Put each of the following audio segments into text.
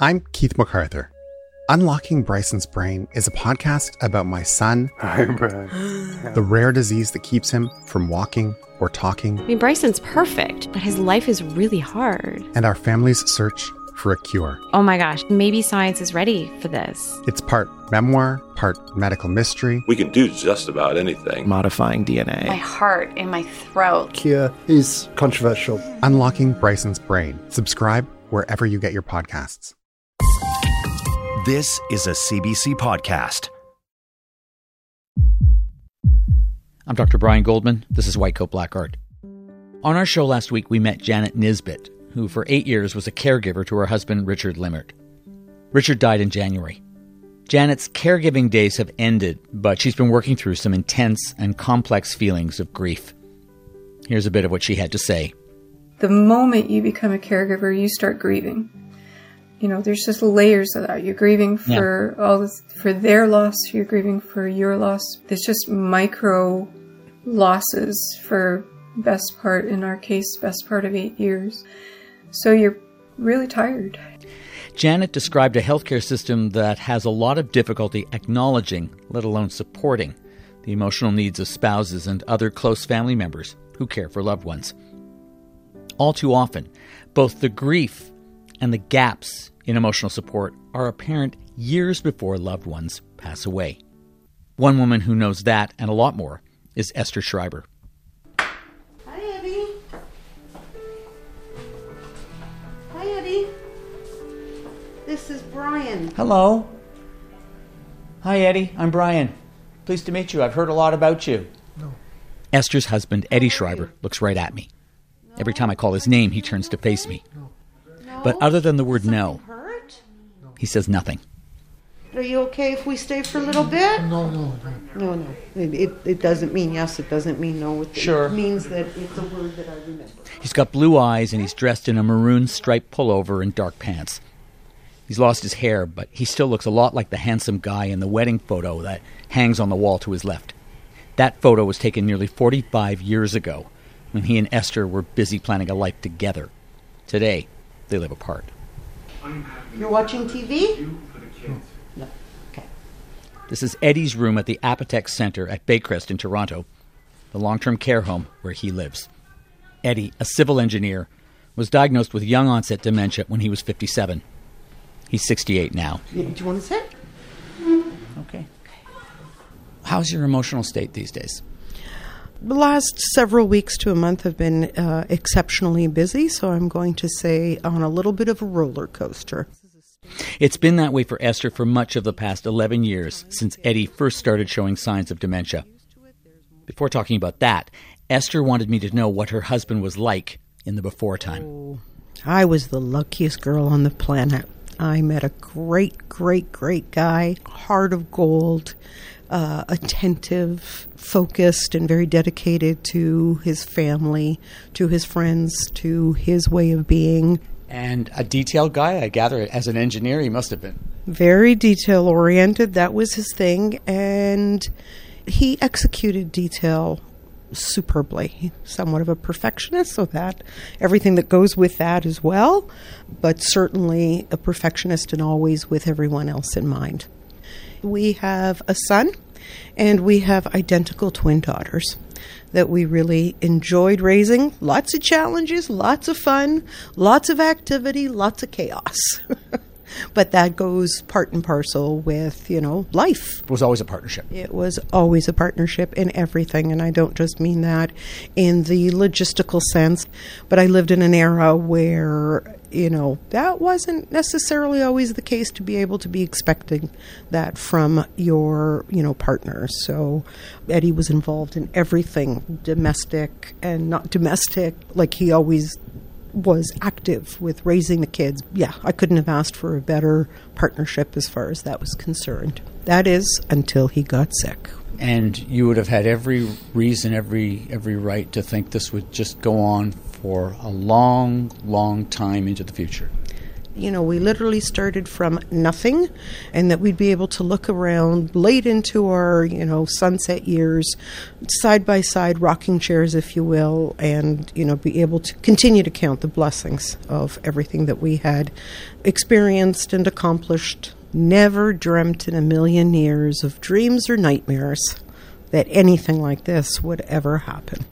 I'm Keith MacArthur. Unlocking Bryson's Brain is a podcast about my son, Hi, Brian. the rare disease that keeps him from walking or talking, I mean, Bryson's perfect, but his life is really hard. and our family's search for a cure. Oh my gosh, maybe science is ready for this. It's part memoir, part medical mystery, We can do just about anything. modifying DNA. my heart in my throat. Cure is controversial. Unlocking Bryson's Brain. Subscribe wherever you get your podcasts. This is a CBC podcast. I'm Dr. Brian Goldman. This is White Coat Black Art. On our show last week, we met Janet Nisbet, who for eight years was a caregiver to her husband, Richard Limmert. Richard died in January. Janet's caregiving days have ended, but she's been working through some intense and complex feelings of grief. Here's a bit of what she had to say. the moment you become a caregiver, you start grieving. You know, there's just layers of that. You're grieving for all this, for their loss. You're grieving for your loss. It's just micro losses for best part, in our case, best part of eight years. So you're really tired. Janet described a healthcare system that has a lot of difficulty acknowledging, let alone supporting, the emotional needs of spouses and other close family members who care for loved ones. All too often, both the grief and the gaps in emotional support are apparent years before loved ones pass away. One woman who knows that and a lot more is Esther Schreiber. Hi, Eddi. Hi, Eddi. This is Brian. Hello. Hi, Eddi. I'm Brian. Pleased to meet you. I've heard a lot about you. No. Esther's husband, Eddi Schreiber, looks right at me. Every time I call his name, he turns to face me. But other than the word no, Hurt? he says nothing. Are you okay if we stay for a little bit? No, no, no. No, no. It, it, it doesn't mean yes, it doesn't mean no. It, Sure. It means that it's a word that I remember. He's got blue eyes and he's dressed in a maroon striped pullover and dark pants. He's lost his hair, but he still looks a lot like the handsome guy in the wedding photo that hangs on the wall to his left. That photo was taken nearly 45 years ago when he and Esther were busy planning a life together. Today, they live apart. You're watching TV? No. Okay. This is Eddi's room at the Apotex Center at Baycrest in Toronto, the long term care home where he lives. Eddi, a civil engineer, was diagnosed with young onset dementia when he was 57. He's 68 now. Do you want to sit? Okay. How's your emotional state these days? The last several weeks to a month have been uh, exceptionally busy, so I'm going to say on a little bit of a roller coaster. It's been that way for Esther for much of the past 11 years since Eddi first started showing signs of dementia. Before talking about that, Esther wanted me to know what her husband was like in the before time. I was the luckiest girl on the planet. I met a great, great, great guy, heart of gold, uh, attentive, focused, and very dedicated to his family, to his friends, to his way of being. And a detailed guy, I gather, as an engineer, he must have been. very detail oriented. That was his thing, and he executed detail superbly. He's somewhat of a perfectionist, so that everything that goes with that as well, but certainly a perfectionist and always with everyone else in mind. We have a son, and we have identical twin daughters that we really enjoyed raising. Lots of challenges, lots of fun, lots of activity, lots of chaos. but that goes part and parcel with, you know, life. It was always a partnership. It was always a partnership in everything, and I don't just mean that in the logistical sense, but I lived in an era where, you know, that wasn't necessarily always the case to be able to be expecting that from your, you know, partner. So Eddi was involved in everything domestic and not domestic, like he always was active with raising the kids. Yeah, I couldn't have asked for a better partnership as far as that was concerned. That is until he got sick. And you would have had every reason, every every right to think this would just go on for a long, long time into the future. You know, we literally started from nothing, and that we'd be able to look around late into our, you know, sunset years, side by side, rocking chairs, if you will, and, you know, be able to continue to count the blessings of everything that we had experienced and accomplished. Never dreamt in a million years of dreams or nightmares that anything like this would ever happen.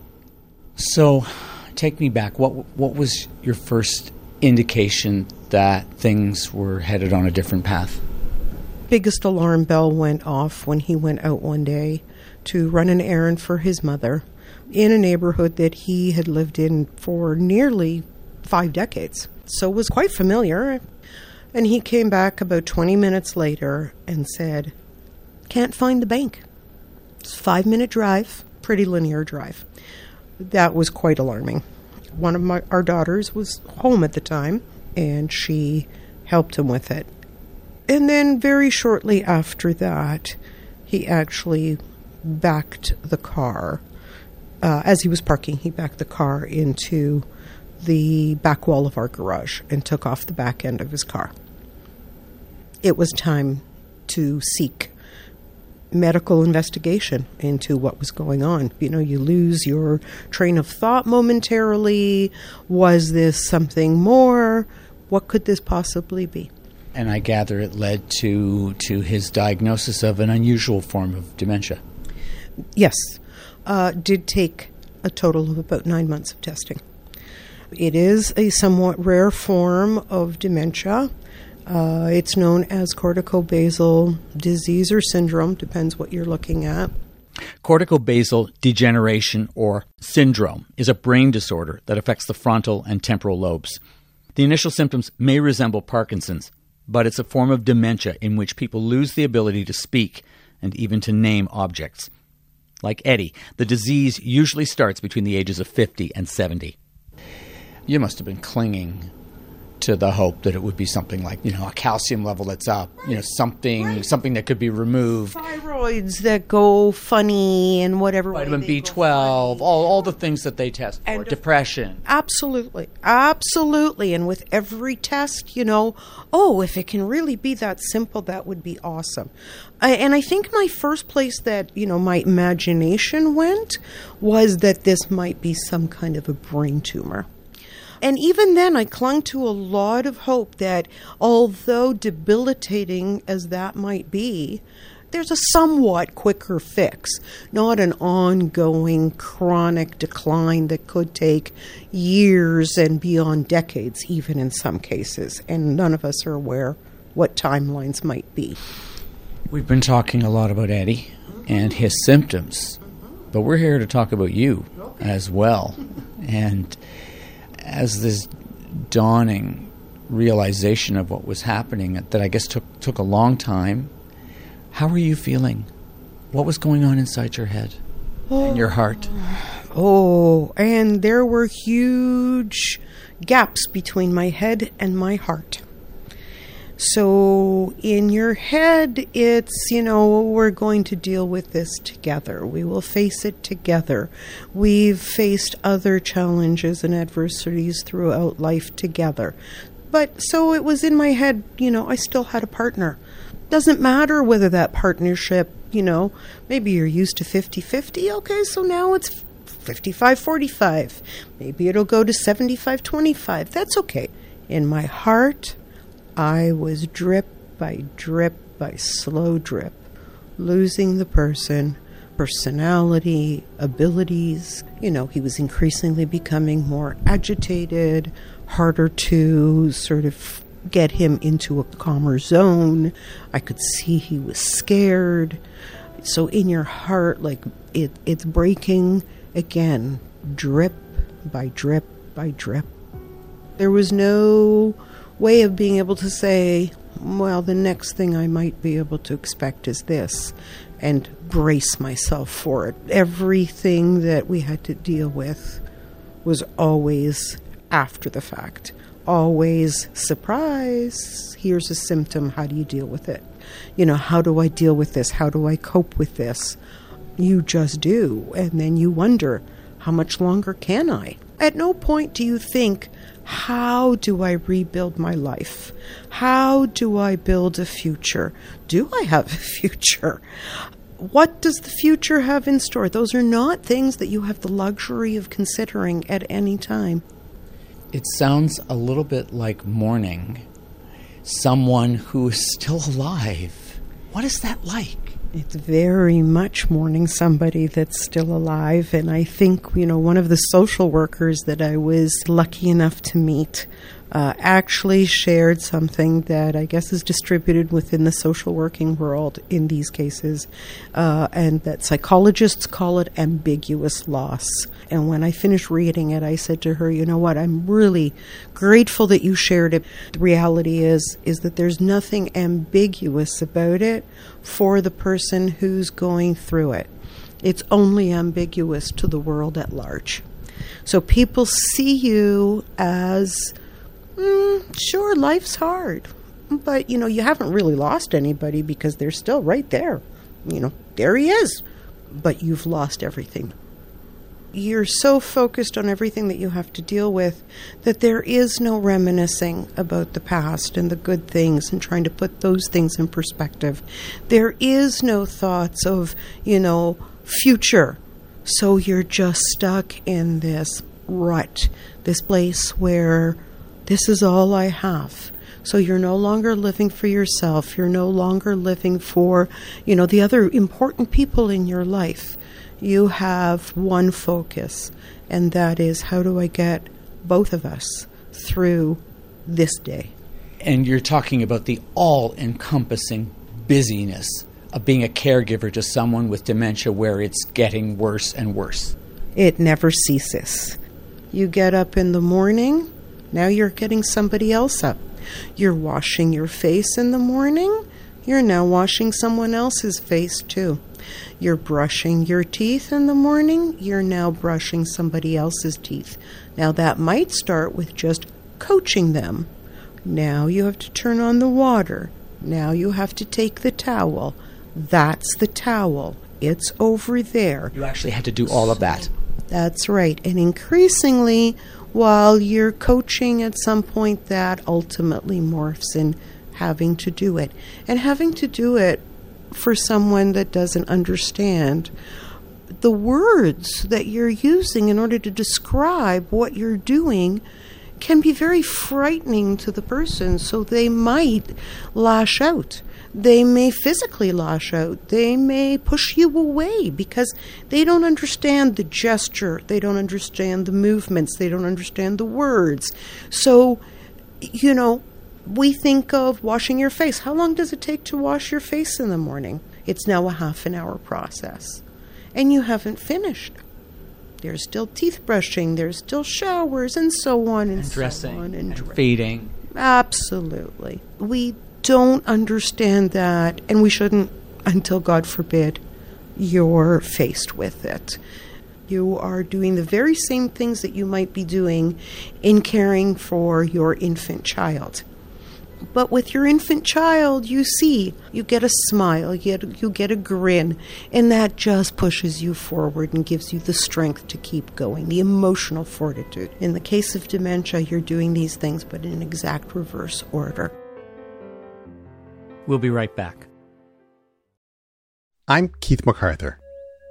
So, take me back. What what was your first indication that things were headed on a different path? Biggest alarm bell went off when he went out one day to run an errand for his mother in a neighborhood that he had lived in for nearly 5 decades. So was quite familiar. And he came back about 20 minutes later and said, "Can't find the bank." It's a 5-minute drive, pretty linear drive that was quite alarming. One of my our daughters was home at the time, and she helped him with it. And then very shortly after that, he actually backed the car. Uh, as he was parking, he backed the car into the back wall of our garage and took off the back end of his car. It was time to seek medical investigation into what was going on. You know, you lose your train of thought momentarily. Was this something more? What could this possibly be? And I gather it led to to his diagnosis of an unusual form of dementia. Yes, uh, did take a total of about nine months of testing. It is a somewhat rare form of dementia. Uh, it's known as corticobasal disease or syndrome, depends what you're looking at. Corticobasal degeneration or syndrome is a brain disorder that affects the frontal and temporal lobes. The initial symptoms may resemble Parkinson's, but it's a form of dementia in which people lose the ability to speak and even to name objects. Like Eddie, the disease usually starts between the ages of 50 and 70. You must have been clinging to the hope that it would be something like you know a calcium level that's up, you know something right. something that could be removed. Thyroids that go funny and whatever. Vitamin B twelve, all all the things that they test and for. Depression. Absolutely, absolutely. And with every test, you know, oh, if it can really be that simple, that would be awesome. I, and I think my first place that you know my imagination went was that this might be some kind of a brain tumor. And even then, I clung to a lot of hope that although debilitating as that might be, there's a somewhat quicker fix, not an ongoing chronic decline that could take years and beyond decades, even in some cases. And none of us are aware what timelines might be. We've been talking a lot about Eddi and his symptoms, but we're here to talk about you as well. And as this dawning realization of what was happening that I guess took took a long time. How were you feeling? What was going on inside your head oh. and your heart? Oh, oh, and there were huge gaps between my head and my heart. So in your head, it's, you know, we're going to deal with this together. We will face it together. We've faced other challenges and adversities throughout life together. But so it was in my head, you know, I still had a partner. Doesn't matter whether that partnership, you know, maybe you're used to 50 50. Okay, so now it's 55 45. Maybe it'll go to 75 25. That's okay. In my heart, I was drip by drip by slow drip, losing the person, personality, abilities. You know, he was increasingly becoming more agitated, harder to sort of get him into a calmer zone. I could see he was scared. So in your heart, like it, it's breaking again, drip by drip by drip. There was no way of being able to say, well, the next thing I might be able to expect is this, and brace myself for it. Everything that we had to deal with was always after the fact. Always surprise. Here's a symptom. How do you deal with it? You know, how do I deal with this? How do I cope with this? You just do. And then you wonder, how much longer can I? At no point do you think, how do I rebuild my life? How do I build a future? Do I have a future? What does the future have in store? Those are not things that you have the luxury of considering at any time. It sounds a little bit like mourning someone who is still alive. What is that like? It's very much mourning somebody that's still alive. And I think, you know, one of the social workers that I was lucky enough to meet uh, actually shared something that I guess is distributed within the social working world in these cases, uh, and that psychologists call it ambiguous loss. And when I finished reading it, I said to her, "You know what? I'm really grateful that you shared it. The reality is, is that there's nothing ambiguous about it for the person who's going through it. It's only ambiguous to the world at large." So people see you as Mm, sure, life's hard. But, you know, you haven't really lost anybody because they're still right there. You know, there he is. But you've lost everything. You're so focused on everything that you have to deal with that there is no reminiscing about the past and the good things and trying to put those things in perspective. There is no thoughts of, you know, future. So you're just stuck in this rut, this place where this is all I have. So you're no longer living for yourself. You're no longer living for, you know, the other important people in your life. You have one focus, and that is how do I get both of us through this day? And you're talking about the all encompassing busyness of being a caregiver to someone with dementia where it's getting worse and worse. It never ceases. You get up in the morning, now you're getting somebody else up. You're washing your face in the morning. You're now washing someone else's face too. You're brushing your teeth in the morning. You're now brushing somebody else's teeth. Now that might start with just coaching them. Now you have to turn on the water. Now you have to take the towel. That's the towel. It's over there. You actually had to do all of that. That's right. And increasingly, while you're coaching at some point that ultimately morphs in having to do it. And having to do it for someone that doesn't understand the words that you're using in order to describe what you're doing can be very frightening to the person so they might lash out they may physically lash out. They may push you away because they don't understand the gesture. They don't understand the movements. They don't understand the words. So, you know, we think of washing your face. How long does it take to wash your face in the morning? It's now a half an hour process. And you haven't finished. There's still teeth brushing, there's still showers, and so on and, and dressing, so on and, and feeding. Absolutely. We don't understand that, and we shouldn't until God forbid you're faced with it. You are doing the very same things that you might be doing in caring for your infant child. But with your infant child, you see, you get a smile, you get, you get a grin, and that just pushes you forward and gives you the strength to keep going, the emotional fortitude. In the case of dementia, you're doing these things, but in exact reverse order. We'll be right back. I'm Keith MacArthur.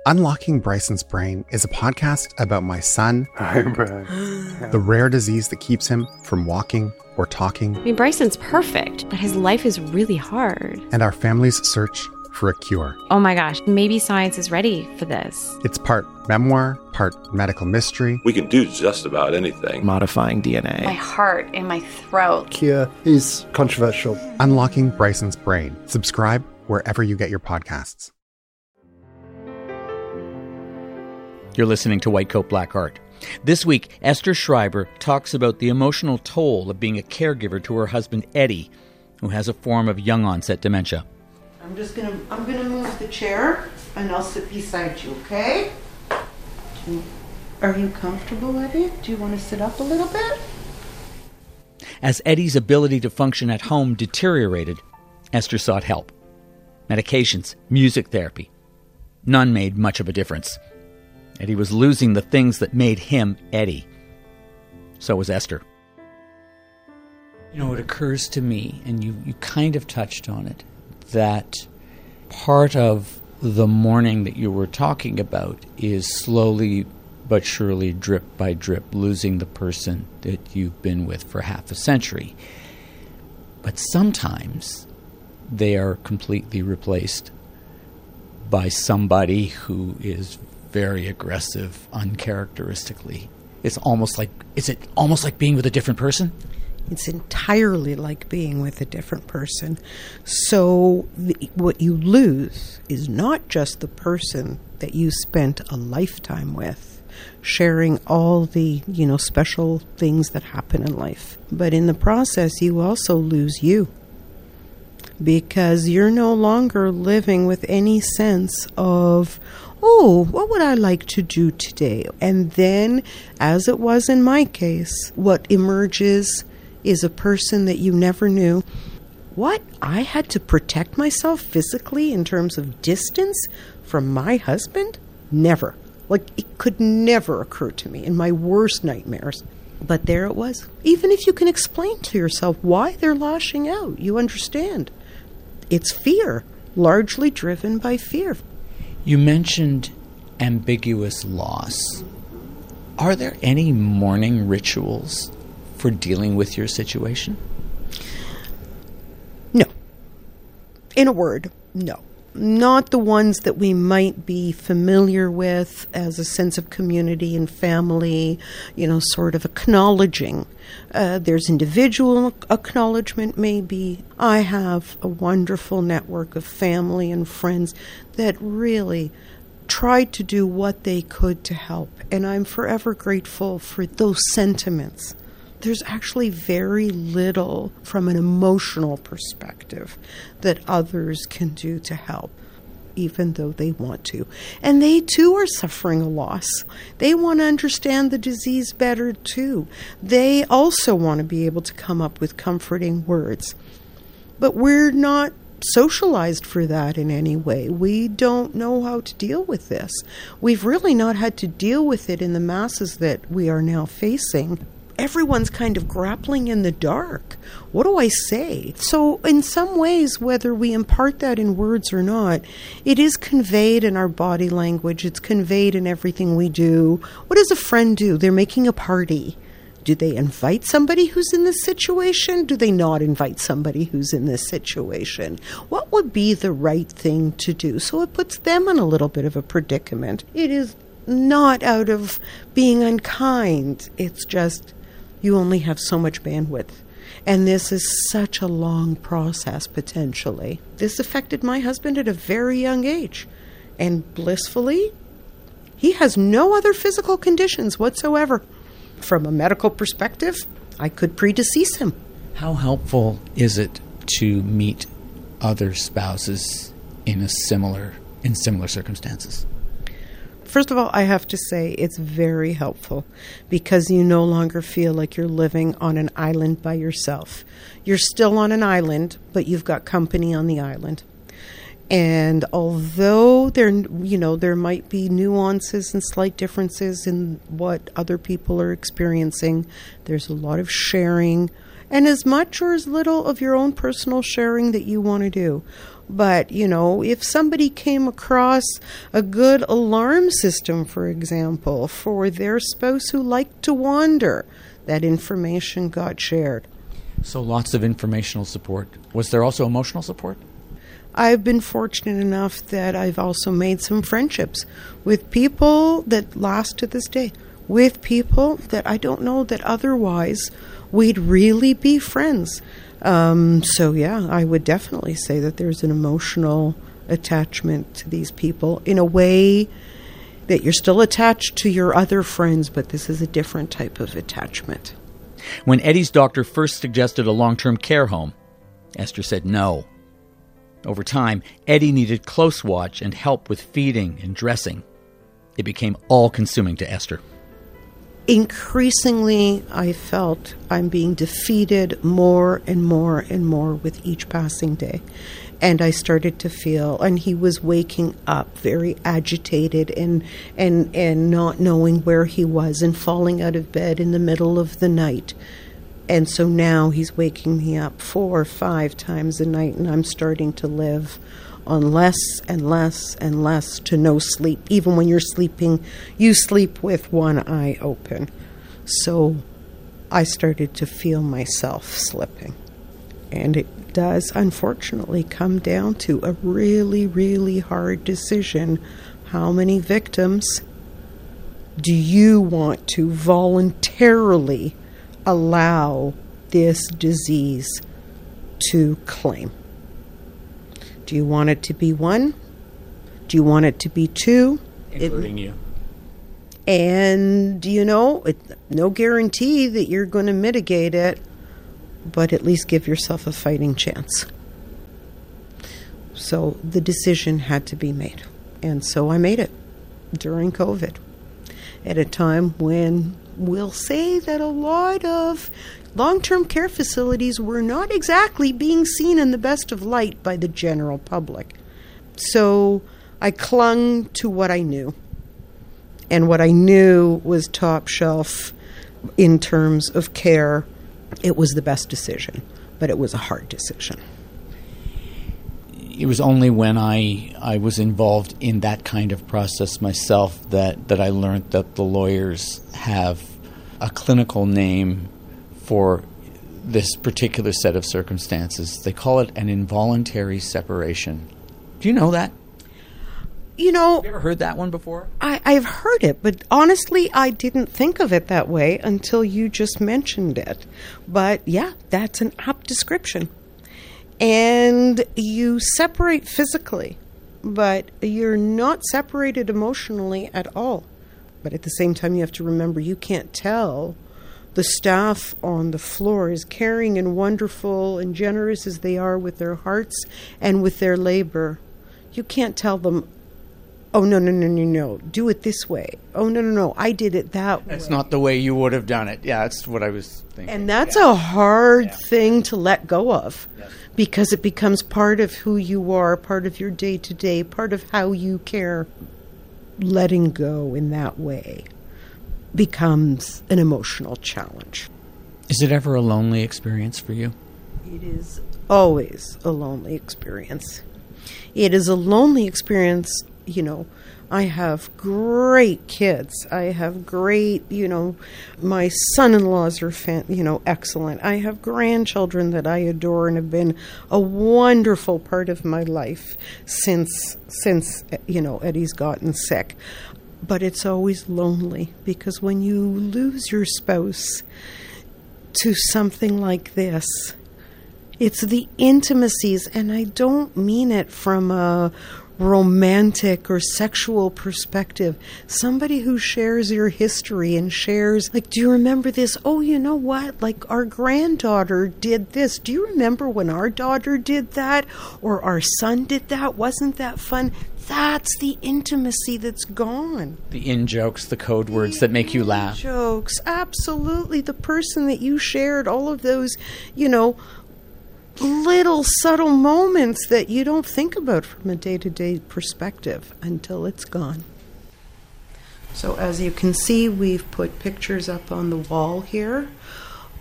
Unlocking Bryson's Brain is a podcast about my son, Hi, Brian. the rare disease that keeps him from walking or talking, I mean, Bryson's perfect, but his life is really hard. and our family's search for a cure. Oh my gosh, maybe science is ready for this. It's part memoir, part medical mystery. We can do just about anything. Modifying DNA. My heart in my throat. Cure is controversial. Unlocking Bryson's Brain. Subscribe wherever you get your podcasts. You're listening to White Coat Black Art. This week, Esther Schreiber talks about the emotional toll of being a caregiver to her husband Eddi, who has a form of young onset dementia. I'm just gonna I'm gonna move the chair and I'll sit beside you, okay? Are you comfortable, Eddi? Do you want to sit up a little bit? As Eddi's ability to function at home deteriorated, Esther sought help. Medications, music therapy. None made much of a difference. Eddi was losing the things that made him Eddi. So was Esther. You know, it occurs to me, and you, you kind of touched on it, that part of the mourning that you were talking about is slowly but surely, drip by drip, losing the person that you've been with for half a century. But sometimes they are completely replaced by somebody who is very aggressive uncharacteristically. It's almost like is it almost like being with a different person? It's entirely like being with a different person. So, the, what you lose is not just the person that you spent a lifetime with, sharing all the, you know, special things that happen in life, but in the process, you also lose you. Because you're no longer living with any sense of, oh, what would I like to do today? And then, as it was in my case, what emerges is a person that you never knew. What? I had to protect myself physically in terms of distance from my husband? Never. Like, it could never occur to me in my worst nightmares. But there it was. Even if you can explain to yourself why they're lashing out, you understand. It's fear, largely driven by fear. You mentioned ambiguous loss. Are there any mourning rituals for dealing with your situation? No. In a word, no. Not the ones that we might be familiar with as a sense of community and family, you know, sort of acknowledging. Uh, there's individual acknowledgement, maybe. I have a wonderful network of family and friends that really tried to do what they could to help, and I'm forever grateful for those sentiments there's actually very little from an emotional perspective that others can do to help even though they want to. And they too are suffering a loss. They want to understand the disease better too. They also want to be able to come up with comforting words. But we're not socialized for that in any way. We don't know how to deal with this. We've really not had to deal with it in the masses that we are now facing everyone's kind of grappling in the dark. What do I say? So, in some ways, whether we impart that in words or not, it is conveyed in our body language, it's conveyed in everything we do. What does a friend do? They're making a party. Do they invite somebody who's in this situation? Do they not invite somebody who's in this situation? What would be the right thing to do? So it puts them in a little bit of a predicament. It is not out of being unkind, it's just you only have so much bandwidth. And this is such a long process potentially. This affected my husband at a very young age. And blissfully, he has no other physical conditions whatsoever. From a medical perspective, I could predecease him. How helpful is it to meet other spouses in a similar in similar circumstances? First of all, I have to say it's very helpful because you no longer feel like you're living on an island by yourself. You're still on an island, but you've got company on the island. And although there, you know, there might be nuances and slight differences in what other people are experiencing, there's a lot of sharing, and as much or as little of your own personal sharing that you want to do. But, you know, if somebody came across a good alarm system, for example, for their spouse who liked to wander, that information got shared. So lots of informational support. Was there also emotional support? I've been fortunate enough that I've also made some friendships with people that last to this day, with people that I don't know that otherwise we'd really be friends. Um, so, yeah, I would definitely say that there's an emotional attachment to these people in a way that you're still attached to your other friends, but this is a different type of attachment. When Eddi's doctor first suggested a long term care home, Esther said no. Over time, Eddi needed close watch and help with feeding and dressing. It became all consuming to Esther. Increasingly I felt I'm being defeated more and more and more with each passing day. And I started to feel and he was waking up very agitated and and and not knowing where he was and falling out of bed in the middle of the night. And so now he's waking me up four or five times a night and I'm starting to live on less and less and less to no sleep. Even when you're sleeping, you sleep with one eye open. So I started to feel myself slipping. And it does unfortunately come down to a really, really hard decision. How many victims do you want to voluntarily allow this disease to claim? Do you want it to be one? Do you want it to be two? Including it, you. And, you know, it, no guarantee that you're going to mitigate it, but at least give yourself a fighting chance. So the decision had to be made. And so I made it during COVID at a time when we'll say that a lot of long term care facilities were not exactly being seen in the best of light by the general public. So I clung to what I knew. And what I knew was top shelf in terms of care. It was the best decision, but it was a hard decision. It was only when I, I was involved in that kind of process myself that, that I learned that the lawyers have a clinical name for this particular set of circumstances. They call it an involuntary separation. Do you know that? You know, Have you ever heard that one before? I, I've heard it, but honestly, I didn't think of it that way until you just mentioned it. But yeah, that's an apt description. And you separate physically, but you're not separated emotionally at all. But at the same time, you have to remember you can't tell the staff on the floor, as caring and wonderful and generous as they are with their hearts and with their labor, you can't tell them, oh, no, no, no, no, no, do it this way. Oh, no, no, no, I did it that way. It's not the way you would have done it. Yeah, that's what I was thinking. And that's yeah. a hard yeah. thing to let go of yes. because it becomes part of who you are, part of your day to day, part of how you care. Letting go in that way becomes an emotional challenge. Is it ever a lonely experience for you? It is always a lonely experience. It is a lonely experience, you know. I have great kids. I have great, you know, my son-in-laws are, fan, you know, excellent. I have grandchildren that I adore and have been a wonderful part of my life since since you know Eddi's gotten sick but it's always lonely because when you lose your spouse to something like this, it's the intimacies, and I don't mean it from a romantic or sexual perspective. Somebody who shares your history and shares, like, do you remember this? Oh, you know what? Like, our granddaughter did this. Do you remember when our daughter did that? Or our son did that? Wasn't that fun? That's the intimacy that's gone. The in jokes, the code words the that make you laugh. Jokes, absolutely. The person that you shared all of those, you know, little subtle moments that you don't think about from a day to day perspective until it's gone. So, as you can see, we've put pictures up on the wall here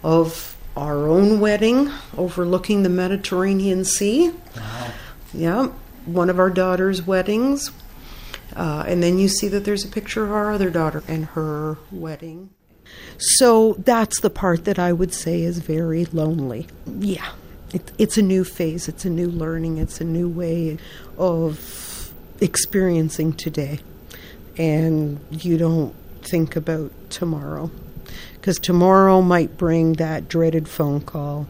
of our own wedding overlooking the Mediterranean Sea. Wow. Yeah, one of our daughter's weddings. Uh, and then you see that there's a picture of our other daughter and her wedding. So that's the part that I would say is very lonely. Yeah, it, it's a new phase, it's a new learning, it's a new way of experiencing today. And you don't think about tomorrow. Because tomorrow might bring that dreaded phone call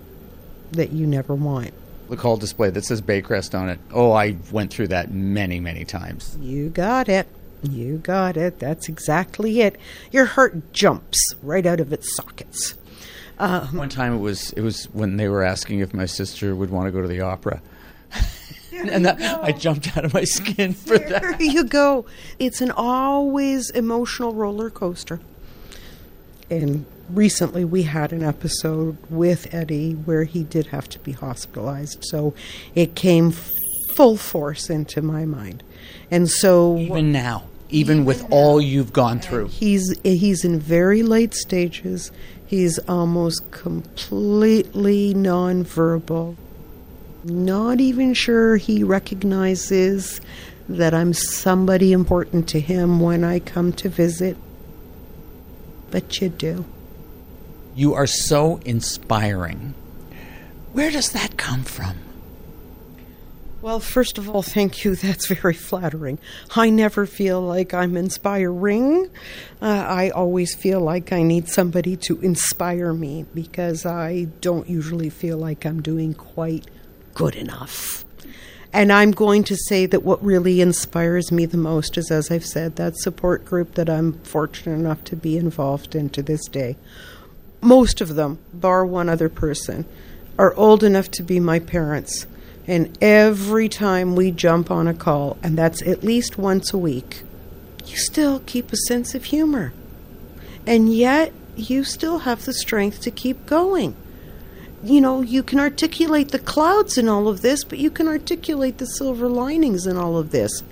that you never want the call display that says Baycrest on it. Oh, I went through that many, many times. You got it. You got it. That's exactly it. Your heart jumps right out of its sockets. Um, One time it was it was when they were asking if my sister would want to go to the opera. and that, I jumped out of my skin for there that. There you go. It's an always emotional roller coaster. And recently we had an episode with Eddi where he did have to be hospitalized. So it came full force into my mind. And so even now, even, even with now, all you've gone through. He's he's in very late stages. He's almost completely nonverbal. Not even sure he recognizes that I'm somebody important to him when I come to visit. But you do. You are so inspiring. Where does that come from? Well, first of all, thank you. That's very flattering. I never feel like I'm inspiring. Uh, I always feel like I need somebody to inspire me because I don't usually feel like I'm doing quite good enough. And I'm going to say that what really inspires me the most is, as I've said, that support group that I'm fortunate enough to be involved in to this day. Most of them, bar one other person, are old enough to be my parents. And every time we jump on a call, and that's at least once a week, you still keep a sense of humor. And yet, you still have the strength to keep going you know, you can articulate the clouds in all of this, but you can articulate the silver linings in all of this.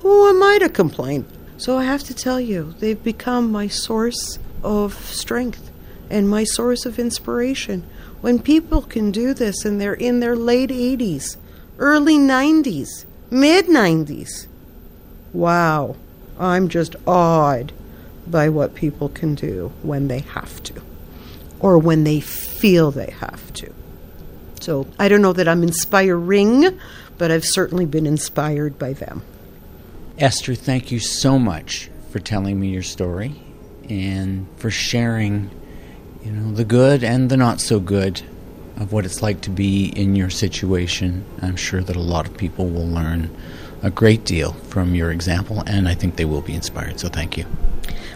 Who am I to complain? So I have to tell you, they've become my source of strength and my source of inspiration. When people can do this and they're in their late 80s, early 90s, mid 90s, wow, I'm just awed by what people can do when they have to or when they feel they have to. So I don't know that I'm inspiring, but I've certainly been inspired by them. Esther, thank you so much for telling me your story and for sharing, you know, the good and the not so good of what it's like to be in your situation. I'm sure that a lot of people will learn a great deal from your example, and I think they will be inspired. So thank you.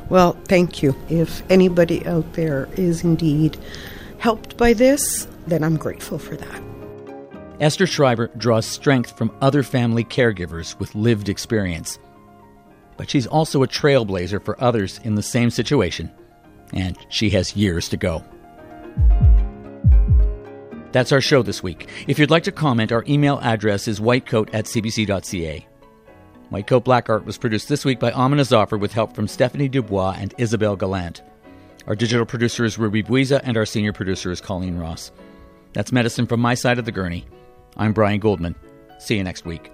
Well, thank you. If anybody out there is indeed helped by this, then I'm grateful for that. Esther Schreiber draws strength from other family caregivers with lived experience. But she's also a trailblazer for others in the same situation, and she has years to go. That's our show this week. If you'd like to comment, our email address is whitecoat at cbc.ca. White Coat Black Art was produced this week by Amina Zafar with help from Stephanie Dubois and Isabel Gallant. Our digital producer is Ruby Buiza, and our senior producer is Colleen Ross. That's medicine from my side of the gurney. I'm Brian Goldman. See you next week.